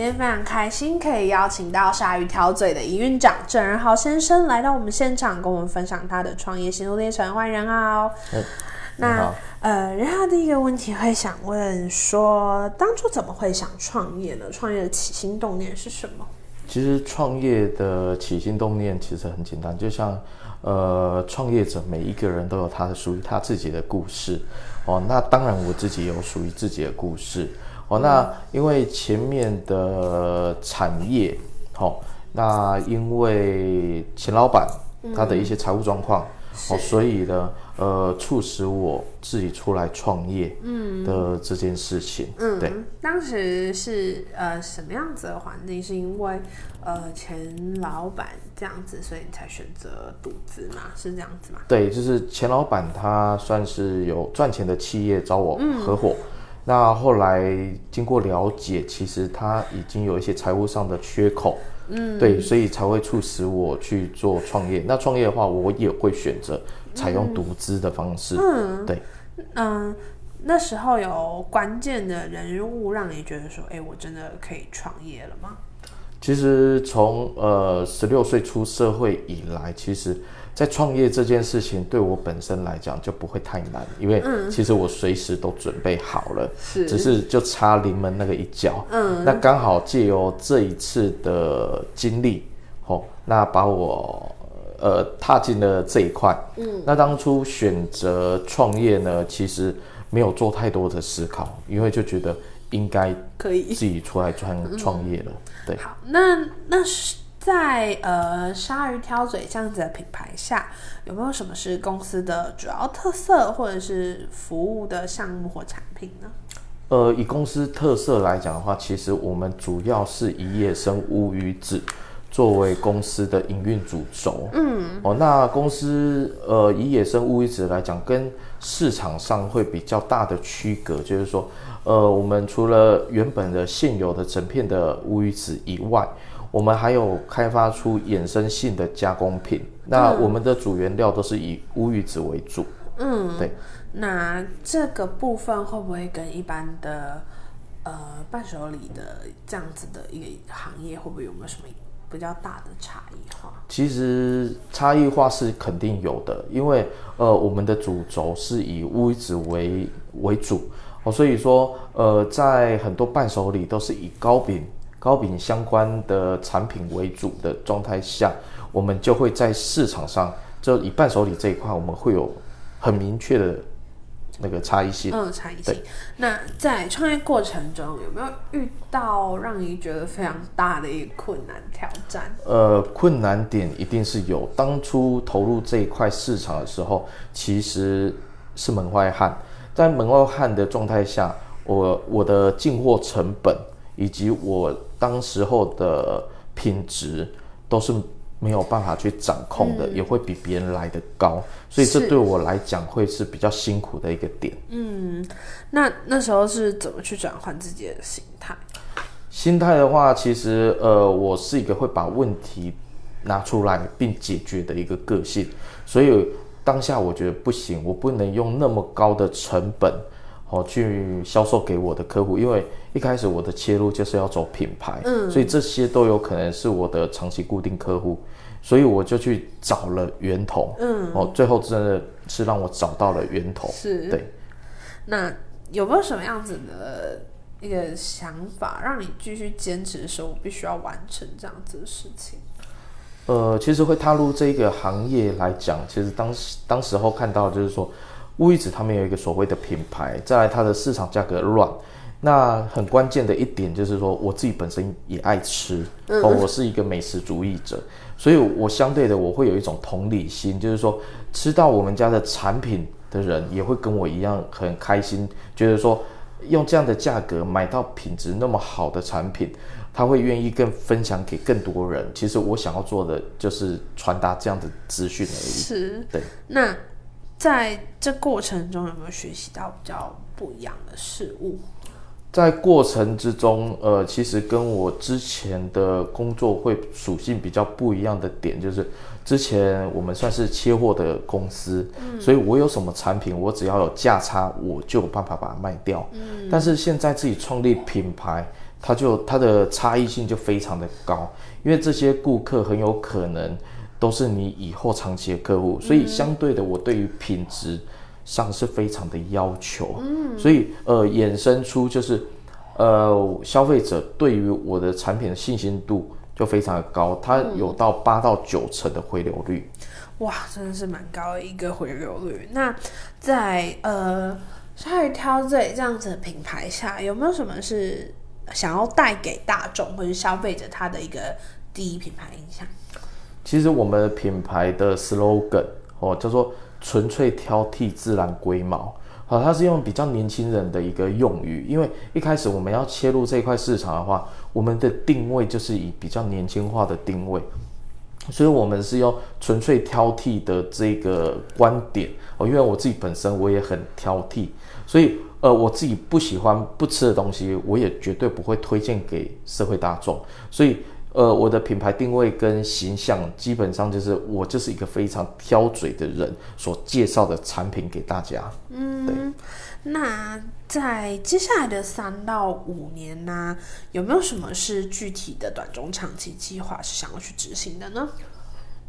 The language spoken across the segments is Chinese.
今天非常开心，可以邀请到鲨鱼挑嘴的营运长郑仁豪先生来到我们现场，跟我们分享他的创业心路历程。欢迎仁豪。嗯那呃，然后第一个问题会想问说，当初怎么会想创业呢？创业的起心动念是什么？其实创业的起心动念其实很简单，就像呃，创业者每一个人都有他的属于他自己的故事哦。那当然我自己有属于自己的故事哦。那因为前面的产业，哦，那因为钱老板他的一些财务状况。嗯哦，所以呢，呃，促使我自己出来创业，嗯的这件事情，嗯，对，当时是呃什么样子的环境？是因为呃钱老板这样子，所以你才选择独资嘛？是这样子吗？对，就是钱老板他算是有赚钱的企业找我合伙，嗯、那后来经过了解，其实他已经有一些财务上的缺口。嗯，对，所以才会促使我去做创业。那创业的话，我也会选择采用独资的方式。嗯，对，嗯，那时候有关键的人物让你觉得说，哎，我真的可以创业了吗？其实从呃十六岁出社会以来，其实。在创业这件事情对我本身来讲就不会太难，因为其实我随时都准备好了，是，只是就差临门那个一脚。嗯，那刚好借由这一次的经历，哦，那把我呃踏进了这一块。嗯，那当初选择创业呢，其实没有做太多的思考，因为就觉得应该可以自己出来创创业了。对，好，那那是。在呃，鲨鱼挑嘴这样子的品牌下，有没有什么是公司的主要特色，或者是服务的项目或产品呢？呃，以公司特色来讲的话，其实我们主要是以野生乌鱼子作为公司的营运主轴。嗯，哦，那公司呃，以野生乌鱼子来讲，跟市场上会比较大的区隔，就是说，呃，我们除了原本的现有的整片的乌鱼子以外，我们还有开发出衍生性的加工品，那我们的主原料都是以乌鱼子为主。嗯，对。那这个部分会不会跟一般的呃伴手礼的这样子的一个行业，会不会有没有什么比较大的差异化？其实差异化是肯定有的，因为呃我们的主轴是以乌鱼子为为主哦，所以说呃在很多伴手礼都是以糕饼。糕饼相关的产品为主的状态下，我们就会在市场上，就以伴手礼这一块，我们会有很明确的那个差异性。嗯，差异性。那在创业过程中，有没有遇到让你觉得非常大的一个困难挑战？呃，困难点一定是有。当初投入这一块市场的时候，其实是门外汉。在门外汉的状态下，我我的进货成本。以及我当时候的品质都是没有办法去掌控的，嗯、也会比别人来的高，所以这对我来讲会是比较辛苦的一个点。嗯，那那时候是怎么去转换自己的心态？心态的话，其实呃，我是一个会把问题拿出来并解决的一个个性，所以当下我觉得不行，我不能用那么高的成本。哦，去销售给我的客户，因为一开始我的切入就是要走品牌，嗯，所以这些都有可能是我的长期固定客户，所以我就去找了源头，嗯，哦，最后真的是让我找到了源头，是，对。那有没有什么样子的一个想法，让你继续坚持的时候，我必须要完成这样子的事情？呃，其实会踏入这个行业来讲，其实当时当时候看到就是说。乌鱼子他们有一个所谓的品牌，再来它的市场价格乱，那很关键的一点就是说，我自己本身也爱吃，哦，我是一个美食主义者，所以我相对的我会有一种同理心，就是说吃到我们家的产品的人也会跟我一样很开心，觉得说用这样的价格买到品质那么好的产品，他会愿意更分享给更多人。其实我想要做的就是传达这样的资讯而已。是，对，那。在这过程中有没有学习到比较不一样的事物？在过程之中，呃，其实跟我之前的工作会属性比较不一样的点，就是之前我们算是切货的公司，嗯，所以我有什么产品，我只要有价差，我就有办法把它卖掉。嗯，但是现在自己创立品牌，它就它的差异性就非常的高，因为这些顾客很有可能都是你以后长期的客户，所以相对的，我对于品质。上是非常的要求，嗯，所以呃，衍生出就是，呃，消费者对于我的产品的信心度就非常的高，它有到八到九成的回流率，哇，真的是蛮高的一个回流率。那在呃，鲨鱼挑嘴这样子的品牌下，有没有什么是想要带给大众或者消费者他的一个第一品牌印象？其实我们的品牌的 slogan 哦，叫做。纯粹挑剔，自然龟毛。好，它是用比较年轻人的一个用语，因为一开始我们要切入这块市场的话，我们的定位就是以比较年轻化的定位，所以我们是用纯粹挑剔的这个观点哦。因为我自己本身我也很挑剔，所以呃，我自己不喜欢不吃的东西，我也绝对不会推荐给社会大众，所以。呃，我的品牌定位跟形象基本上就是我就是一个非常挑嘴的人所介绍的产品给大家。嗯，对。那在接下来的三到五年呢，啊，有没有什么是具体的短中长期计划是想要去执行的呢？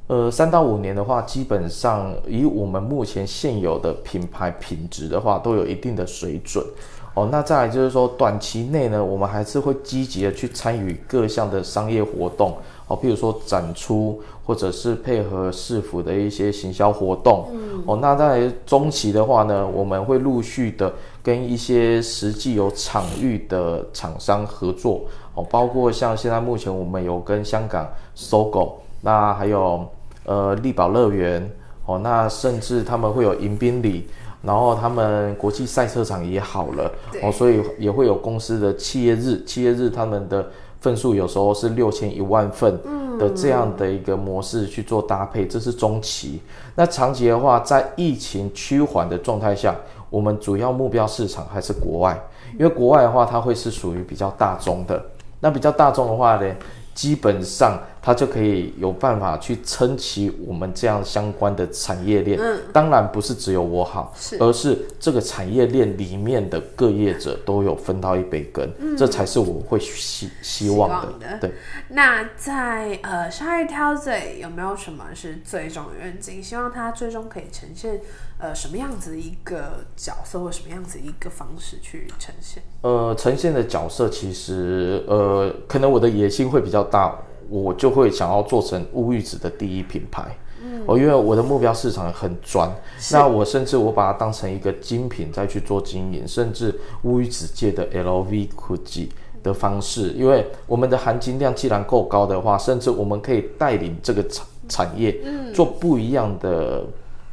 呃，三到五年的话，基本上以我们目前现有的品牌品质的话，都有一定的水准。哦，那再来就是说，短期内呢，我们还是会积极的去参与各项的商业活动，哦，譬如说展出，或者是配合市府的一些行销活动。嗯。哦，那在中期的话呢，我们会陆续的跟一些实际有场域的厂商合作，哦，包括像现在目前我们有跟香港 SOGO，那还有呃力宝乐园，哦，那甚至他们会有迎宾礼。然后他们国际赛车场也好了哦，所以也会有公司的企业日，企业日他们的份数有时候是六千一万份的这样的一个模式去做搭配，这是中期。那长期的话，在疫情趋缓的状态下，我们主要目标市场还是国外，因为国外的话，它会是属于比较大众的。那比较大众的话呢，基本上。它就可以有办法去撑起我们这样相关的产业链。嗯，当然不是只有我好，是，而是这个产业链里面的各业者都有分到一杯羹，嗯，这才是我会希希望的。望的对。那在呃，鲨鱼挑嘴有没有什么是最终的愿景？希望它最终可以呈现呃什么样子的一个角色，或什么样子一个方式去呈现？呃，呈现的角色其实呃，可能我的野心会比较大。我就会想要做成乌鱼子的第一品牌，嗯，哦，因为我的目标市场很专，那我甚至我把它当成一个精品再去做经营，甚至乌鱼子界的 LV、GUCCI 的方式，因为我们的含金量既然够高的话，甚至我们可以带领这个产产业做不一样的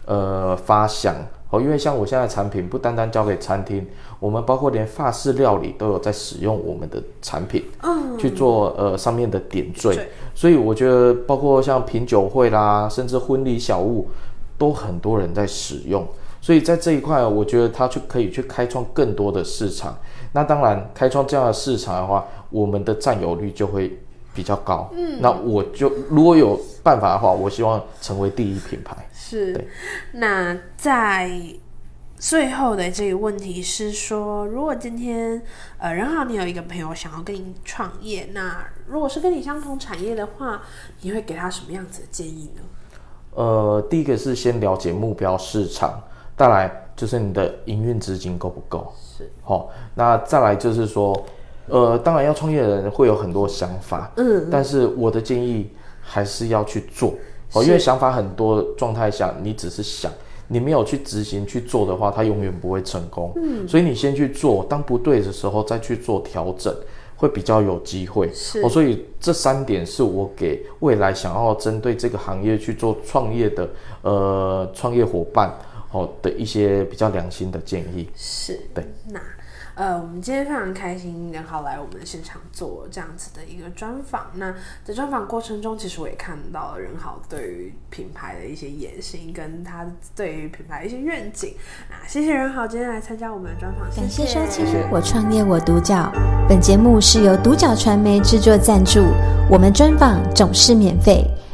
呃发想。哦，因为像我现在的产品不单单交给餐厅，我们包括连法式料理都有在使用我们的产品，嗯，去做呃上面的点缀，所以我觉得包括像品酒会啦，甚至婚礼小物，都很多人在使用，所以在这一块，我觉得它去可以去开创更多的市场。那当然，开创这样的市场的话，我们的占有率就会比较高。嗯，那我就如果有办法的话，我希望成为第一品牌。是，那在最后的这个问题是说，如果今天呃，然后你有一个朋友想要跟你创业，那如果是跟你相同产业的话，你会给他什么样子的建议呢？呃，第一个是先了解目标市场，再来就是你的营运资金够不够？是，好、哦，那再来就是说，呃，当然要创业的人会有很多想法，嗯，但是我的建议还是要去做。哦，因为想法很多状态下，你只是想，你没有去执行去做的话，它永远不会成功。嗯，所以你先去做，当不对的时候再去做调整，会比较有机会。是哦，所以这三点是我给未来想要针对这个行业去做创业的呃创业伙伴哦的一些比较良心的建议。是，对。那。呃，我们今天非常开心仁豪来我们现场做这样子的一个专访。那在专访过程中，其实我也看到了仁豪对于品牌的一些野心，跟他对于品牌的一些愿景。啊，谢谢仁豪今天来参加我们的专访，感谢收听《我创业我独角》。本节目是由独角传媒制作赞助，我们专访总是免费。